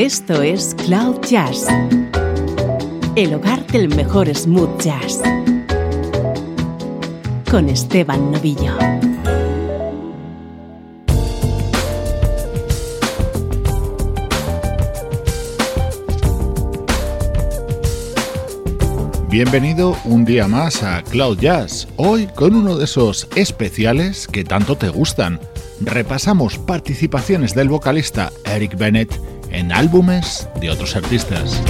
Esto es Cloud Jazz, el hogar del mejor smooth jazz, con Esteban Novillo. Bienvenido un día más a Cloud Jazz, hoy con uno de esos especiales que tanto te gustan. Repasamos participaciones del vocalista Eric Bennett en álbumes de otros artistas.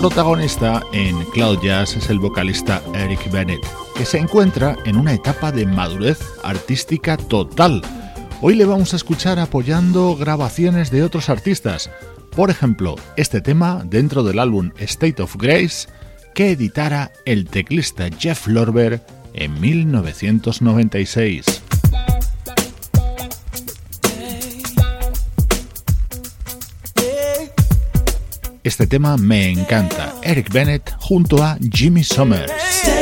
Protagonista en Cloud Jazz es el vocalista Eric Bennett, que se encuentra en una etapa de madurez artística total. Hoy le vamos a escuchar apoyando grabaciones de otros artistas, por ejemplo, este tema dentro del álbum State of Grace que editara el teclista Jeff Lorber en 1996. Este tema me encanta. Eric Bennett junto a Jimmy Summers.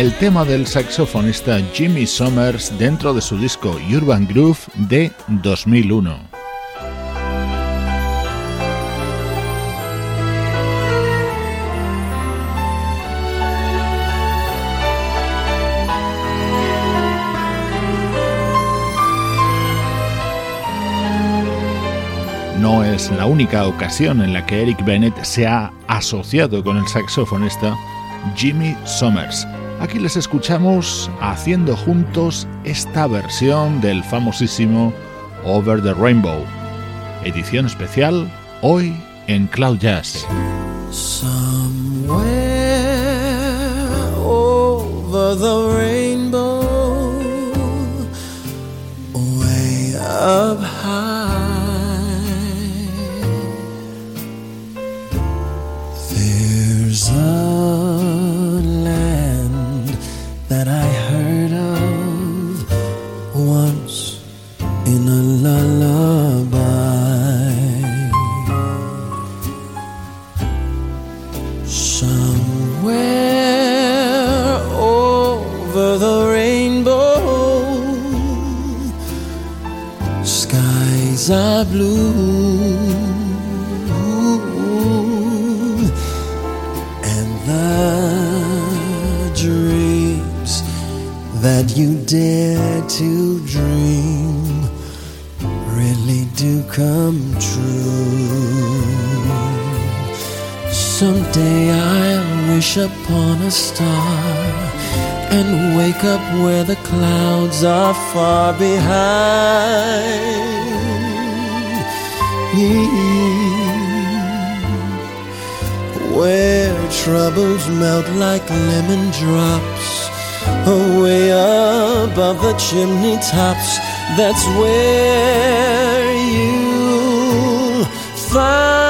El tema del saxofonista Jimmy Summers dentro de su disco Urban Groove de 2001. no es la única ocasión en la que Eric Bennett se ha asociado con el saxofonista Jimmy Summers. Aquí les escuchamos haciendo juntos esta versión del famosísimo Over the Rainbow. Edición especial hoy en Cloud Jazz. blue and the dreams that you dare to dream really do come true. Someday I'll wish upon a star and wake up where the clouds are far behind. Where troubles melt like lemon drops away above the chimney tops. That's where you find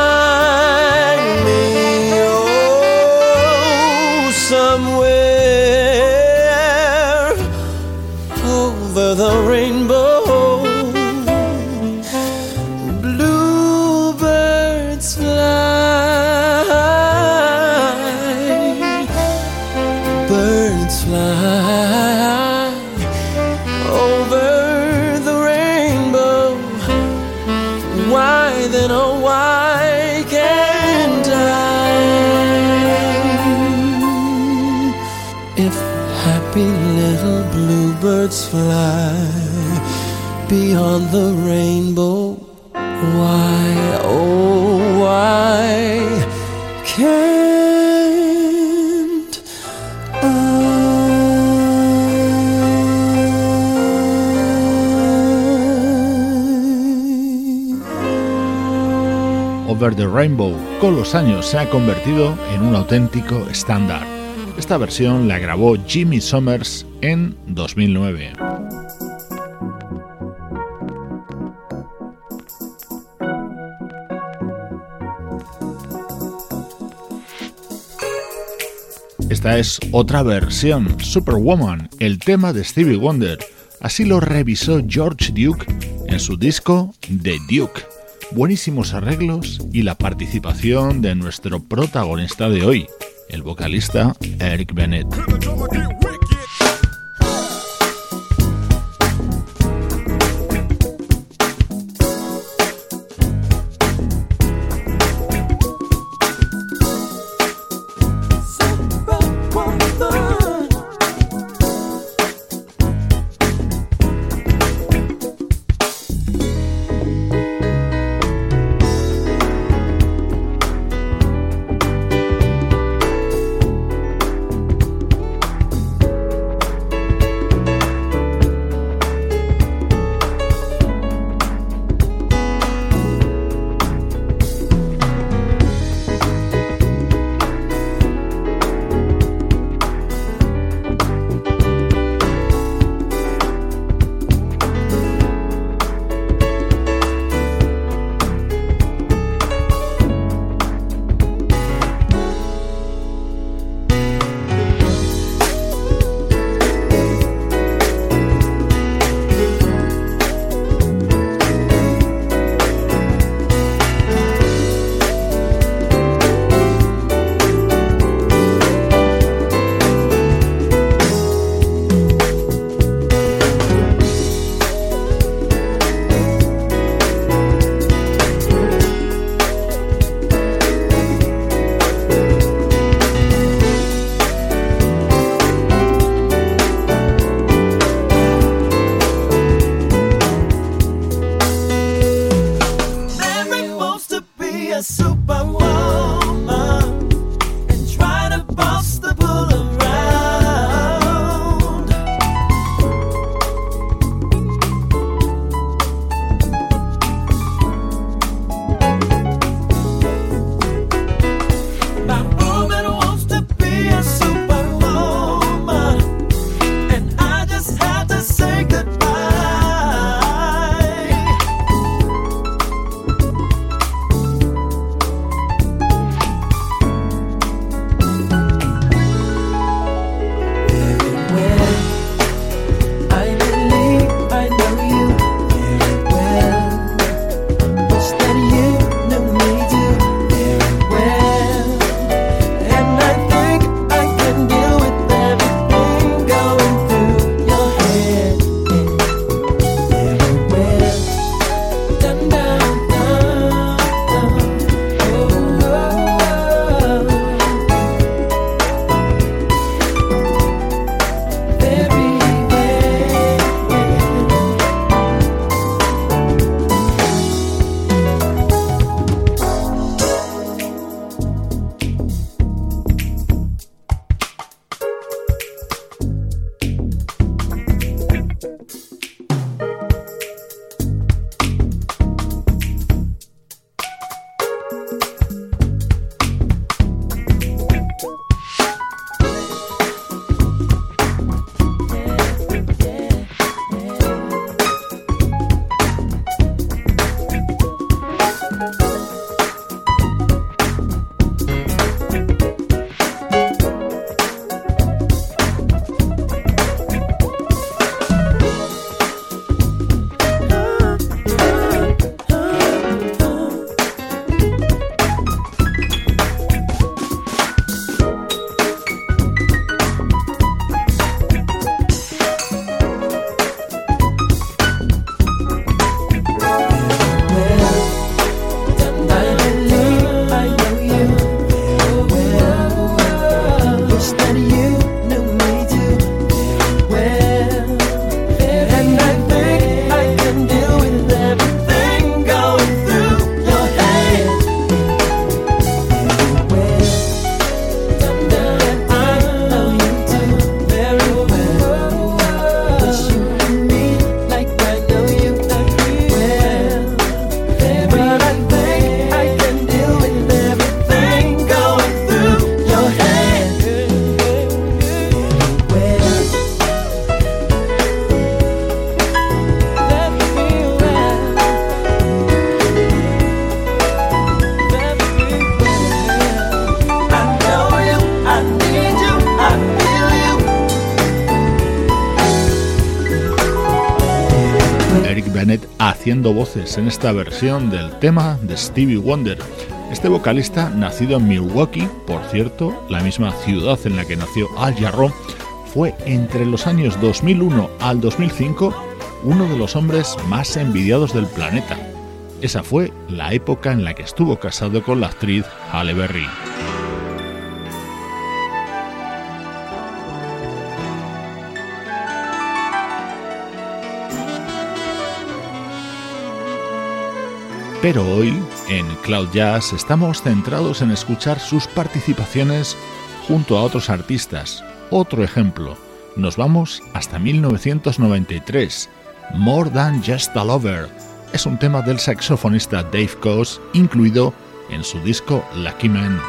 beyond the rainbow. Why, oh? Over the Rainbow con los años se ha convertido en un auténtico estándar. Esta versión la grabó Jimmy Summers en 2009. Esta es otra versión, Superwoman, el tema de Stevie Wonder. Así lo revisó George Duke en su disco The Duke. Buenísimos arreglos y la participación de nuestro protagonista de hoy, el vocalista Eric Bennett. Haciendo voces en esta versión del tema de Stevie Wonder. Este vocalista, nacido en Milwaukee, por cierto, la misma ciudad en la que nació Al Jarreau, fue entre los años 2001 al 2005 uno de los hombres más envidiados del planeta. Esa fue la época en la que estuvo casado con la actriz Halle Berry. Pero hoy, en Cloud Jazz, estamos centrados en escuchar sus participaciones junto a otros artistas. Otro ejemplo, nos vamos hasta 1993. More Than Just a Lover es un tema del saxofonista Dave Coase incluido en su disco Lucky Man.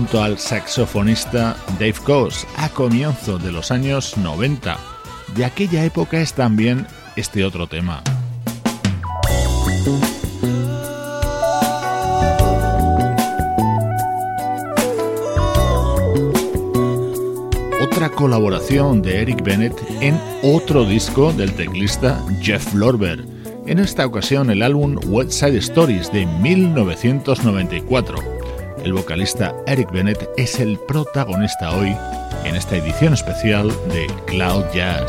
Junto al saxofonista Dave Coase a comienzo de los años 90. De aquella época es también este otro tema. Otra colaboración de Eric Bennett en otro disco del teclista Jeff Lorber. En esta ocasión el álbum West Side Stories de 1994. El vocalista Eric Bennett es el protagonista hoy en esta edición especial de Cloud Jazz.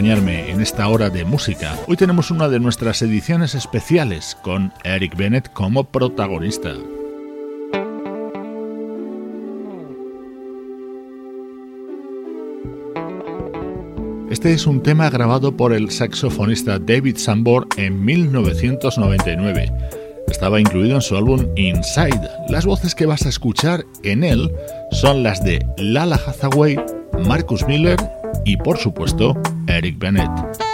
Acompañarme en esta hora de música. Hoy tenemos una de nuestras ediciones especiales con Eric Bennett como protagonista. Este es un tema grabado por el saxofonista David Sambor en 1999. Estaba incluido en su álbum Inside. Las voces que vas a escuchar en él son las de Lala Hathaway, Marcus Miller y por supuesto Eric Bennett.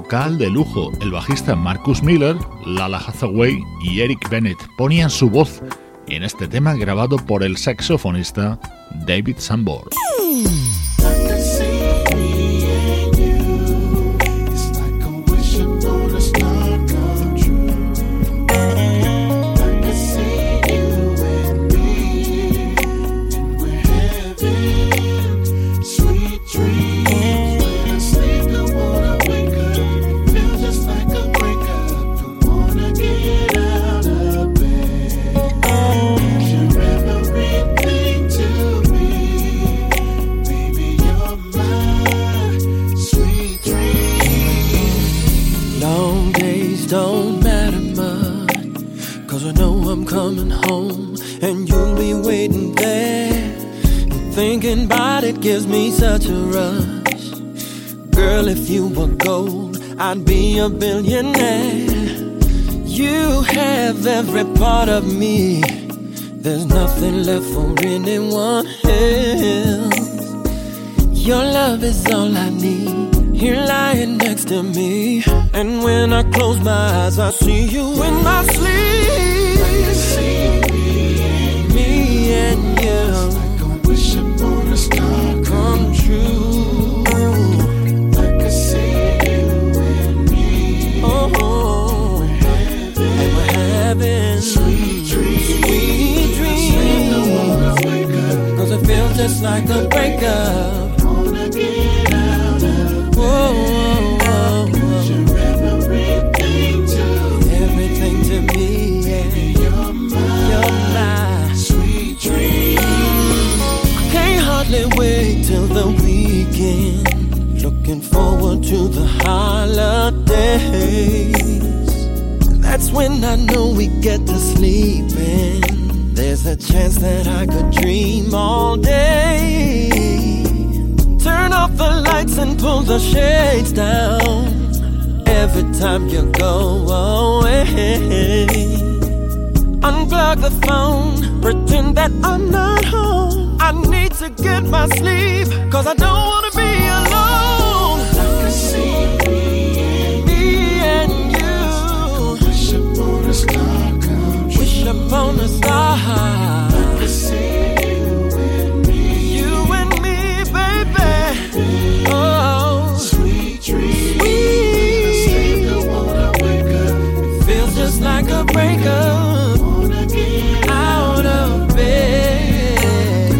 Vocal de lujo. El bajista Marcus Miller, Lala Hathaway y Eric Bennett ponían su voz en este tema grabado por el saxofonista David Sambor. A rush. Girl, if you were gold, I'd be a billionaire. You have every part of me. There's nothing left for anyone else. Your love is all I need. Here lying next to me. And when I close my eyes, I see you in my sleep. heaven. Sweet dreams. Sweet dreams. I wanna wake. Cause it feels just like a breakup. Wanna get out of. You're everything to me. You're Sweet dreams. Can't hardly wait till the weekend. Looking forward to the holiday that's when I know we get to sleeping. There's a chance that I could dream all day. Turn off the lights and pull the shades down. Every time you go away, unplug the phone, pretend that I'm not home. I need to get my sleep, cause I don't upon a star. I see you and me, baby. Oh, sweet dreams. Sweet. It feels just like a breakup. Out of bed.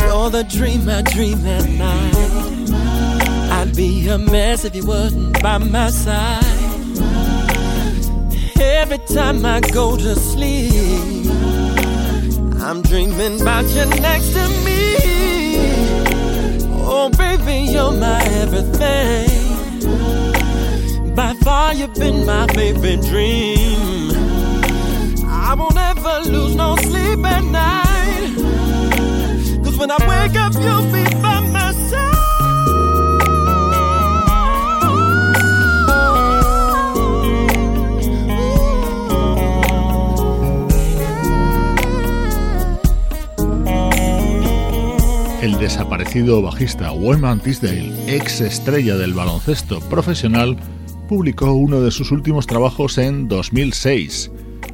You're the dream I dream at night be a mess if you wasn't by my side. Every time I go to sleep, I'm dreaming about you next to me. Oh, baby, you're my everything. By far, you've been my favorite dream. I won't ever lose no sleep at night. Cause when I wake up, you'll be desaparecido bajista Wyman Tisdale, ex estrella del baloncesto profesional, publicó uno de sus últimos trabajos en 2006.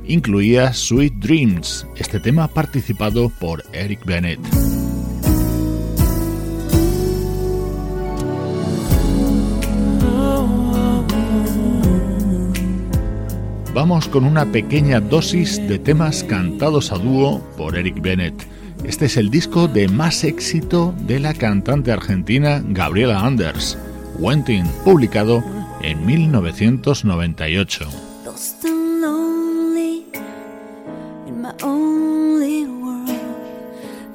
Incluía Sweet Dreams, este tema participado por Eric Bennett. Vamos con una pequeña dosis de temas cantados a dúo por Eric Bennett. Este es el disco de más éxito de la cantante argentina Gabriela Anders, Wenting, publicado en 1998. Lost and lonely in my only world,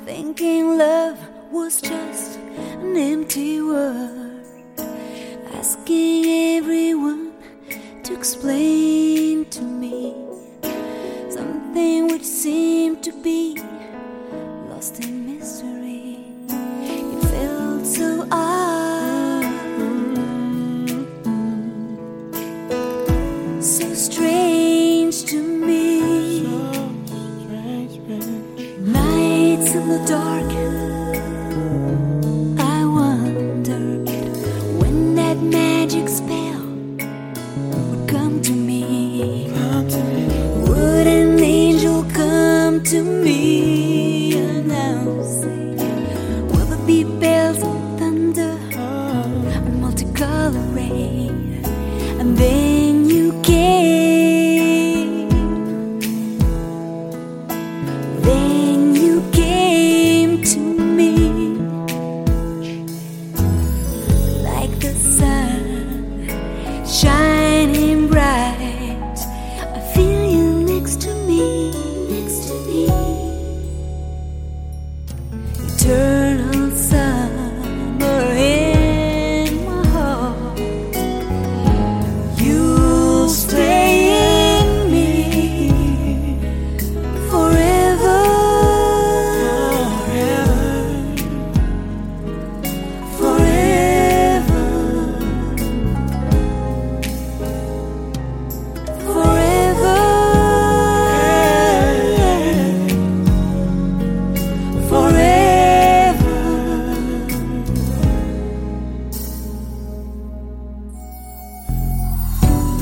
thinking love was just an empty word, asking everyone to explain to me something which seemed to be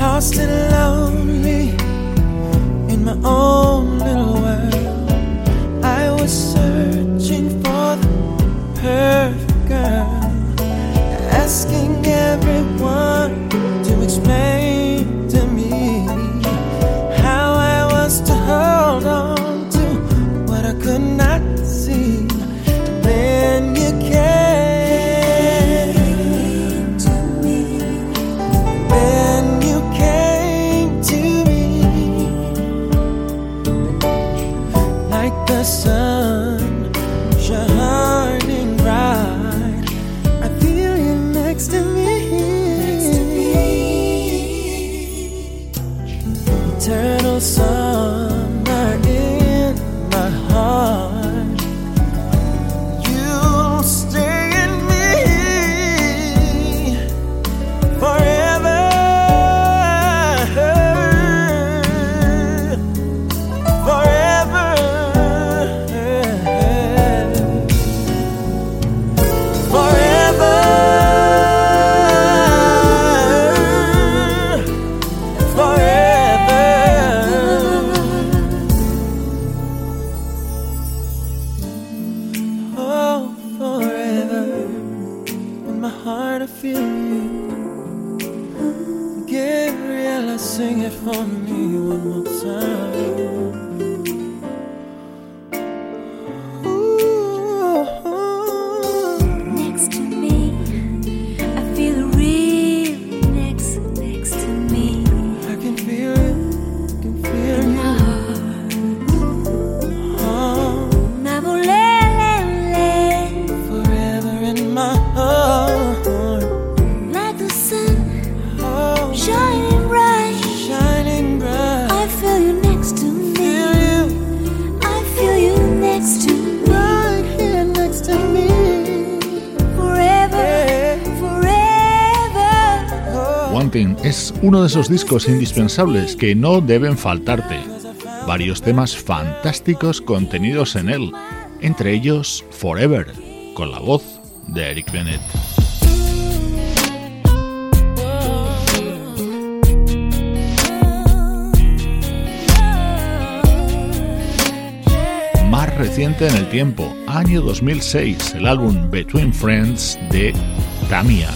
Lost and lonely in my own little uno de esos discos indispensables que no deben faltarte. Varios temas fantásticos contenidos en él, entre ellos Forever, con la voz de Eric Bennett. Más reciente en el tiempo, año 2006, el álbum Between Friends de Tamia.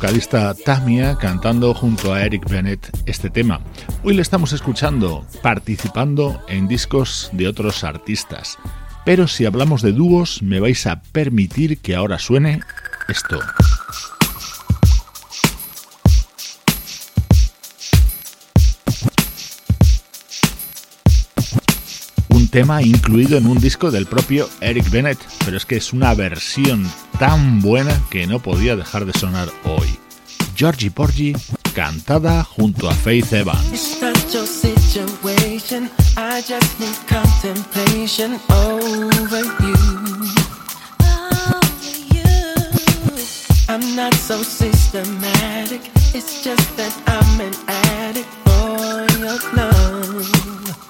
Vocalista Tamia cantando junto a Eric Bennett este tema. Hoy le estamos escuchando participando en discos de otros artistas. Pero si hablamos de dúos, me vais a permitir que ahora suene esto. Tema incluido en un disco del propio Eric Bennett, pero es que es una versión tan buena que no podía dejar de sonar hoy. Georgie Porgy, cantada junto a Faith Evans. I'm not so systematic. It's just that I'm an addict for your love.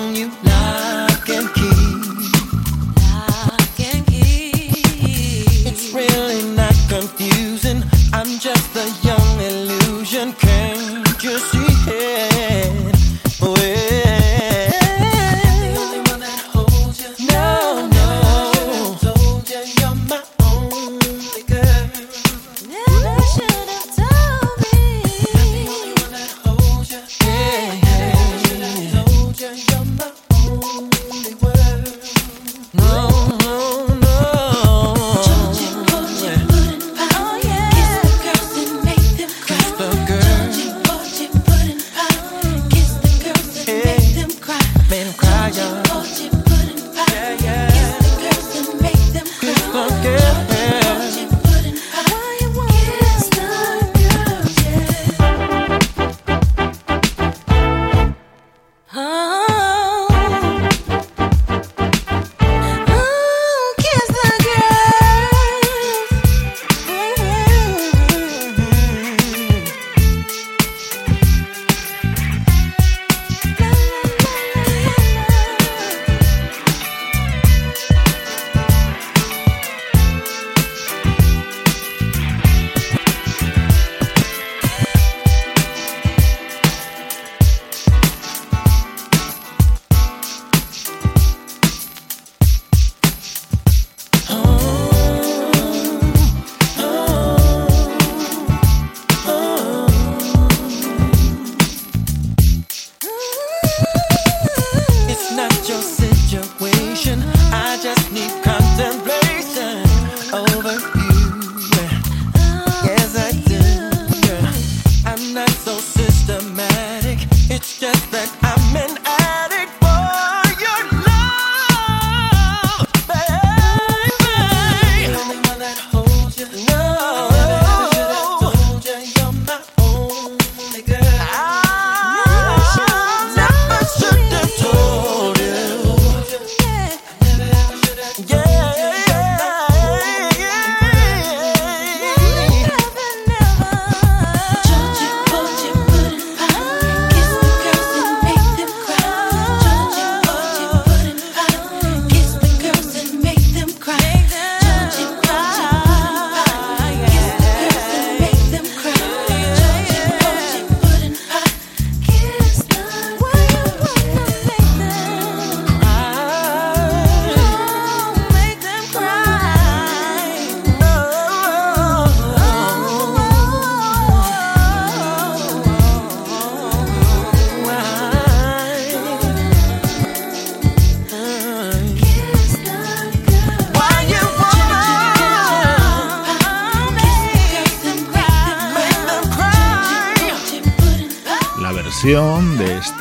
over.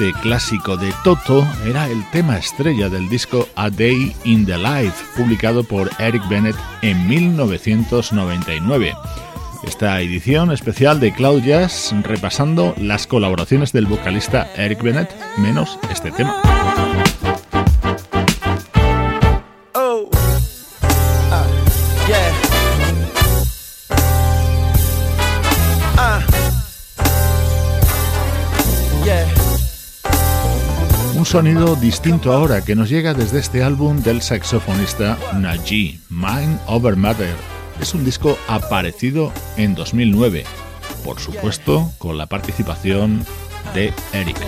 Este clásico de Toto era el tema estrella del disco A Day in the Life, publicado por Eric Bennett en 1999. Esta edición especial de Cloud Jazz repasando las colaboraciones del vocalista Eric Bennett, menos este tema. Sonido distinto ahora que nos llega desde este álbum del saxofonista Najee, Mind Over Matter. Es un disco aparecido en 2009, por supuesto con la participación de Eric.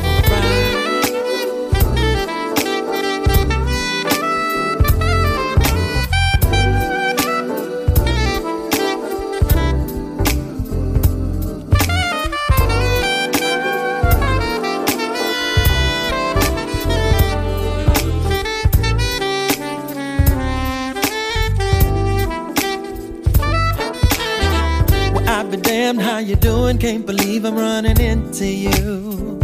You doing? Can't believe I'm running into you.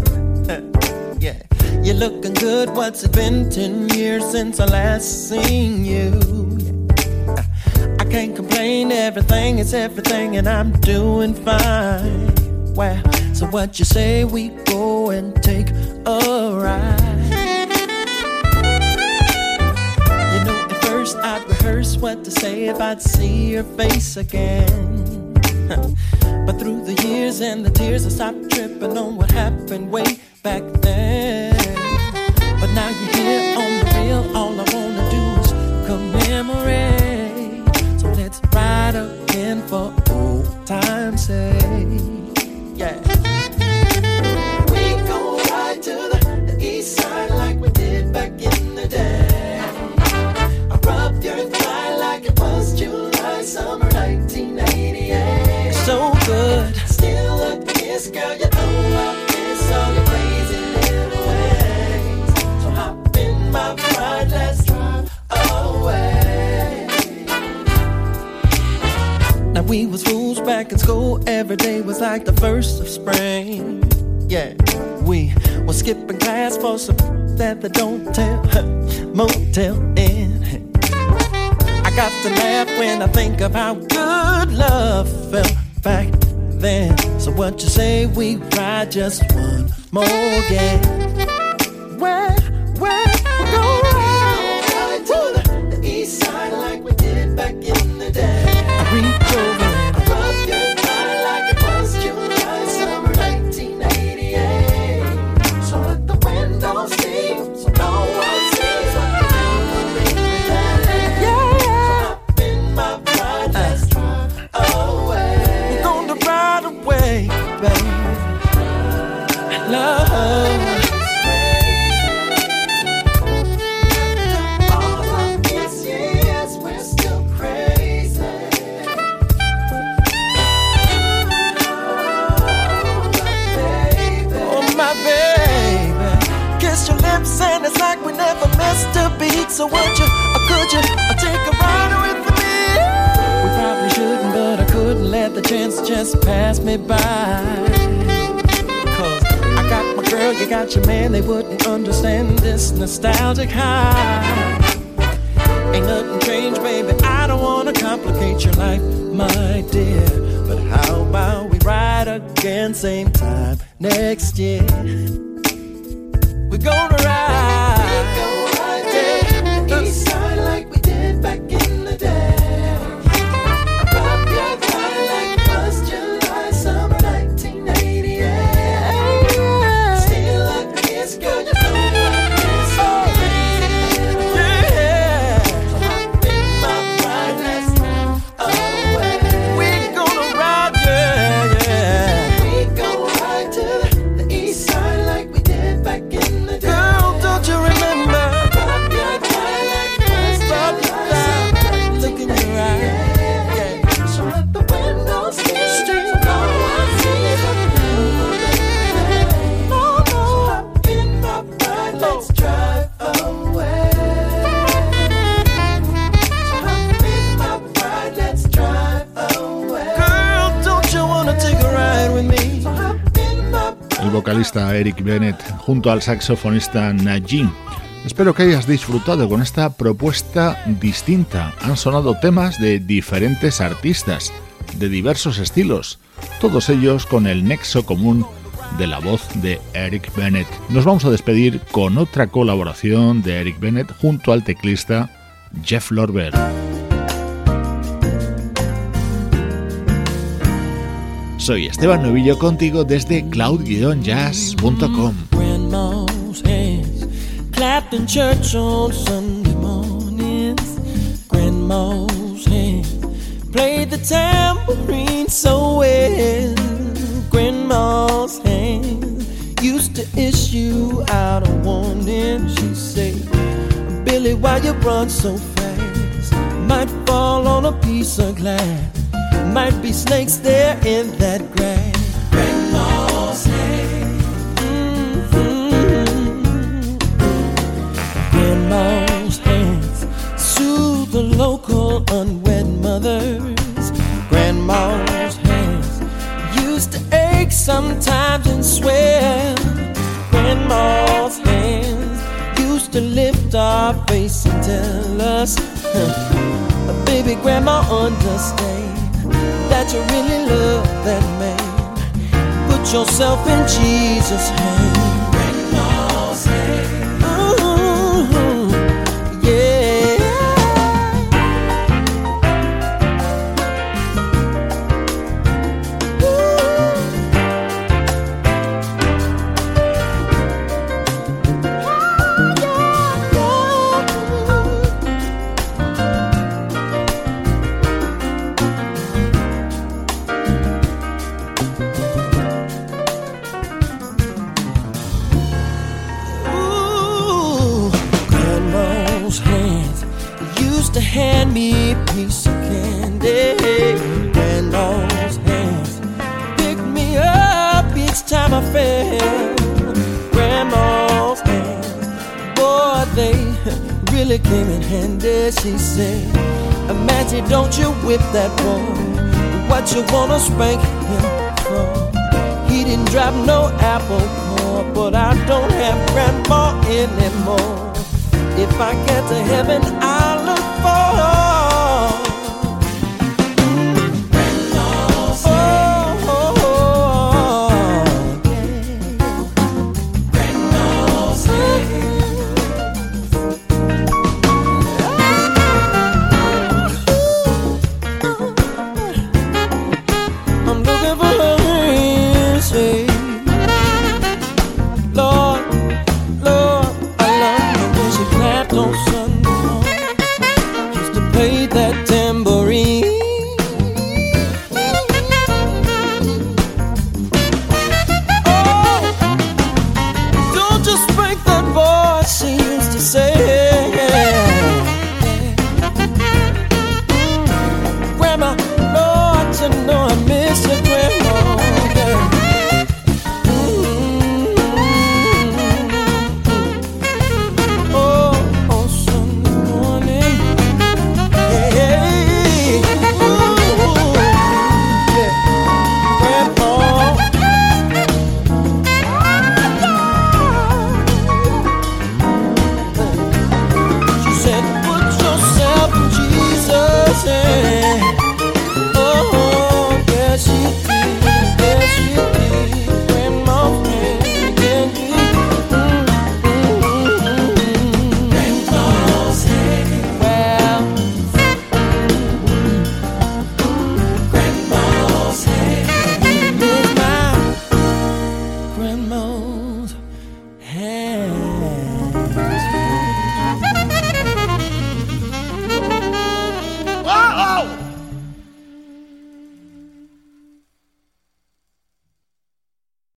yeah, you're looking good. What's it been? Ten years since I last seen you. I can't complain. Everything is everything, and I'm doing fine. So what you say? We go and take a ride. You know, at first I'd rehearse what to say if I'd see your face again. But through the years and the tears, I stopped tripping on what happened way back then. Back in school, every day was like the first of spring. Yeah, we were skipping class for some that they don't tell motel in. I got to laugh when I think of how good love felt back then. So what you say we ride just one more game? Where, So, would you, or could you, or take a ride with me? We probably shouldn't, but I couldn't let the chance just pass me by. Cause I got my girl, you got your man, they wouldn't understand this nostalgic high. Ain't nothing changed, baby. I don't wanna complicate your life, my dear. But how about we ride again, same time next year? We're gonna ride. We're gonna ride Junto al saxofonista Najee. Espero que hayas disfrutado con esta propuesta distinta. Han sonado temas de diferentes artistas, de diversos estilos, todos ellos con el nexo común de la voz de Eric Bennett. Nos vamos a despedir con otra colaboración de Eric Bennett junto al teclista Jeff Lorber. Soy Esteban Novillo contigo desde cloud-jazz.com. hands After church on Sunday mornings, Grandma's hand played the tambourine so well. Grandma's hand used to issue out a warning. She said, Billy, why you run so fast? Might fall on a piece of glass. Might be snakes there in that grass. Grandma's hand. Mm-hmm. Grandma's hands soothe the local unwed mothers. Grandma's hands used to ache sometimes and swell. Grandma's hands used to lift our face and tell us, baby, grandma, understand you really love that man. Put yourself in Jesus' hand. Whip that boy. What you wanna spank him for? He didn't drop no apple core, but I don't have grandma anymore. If I get to heaven, I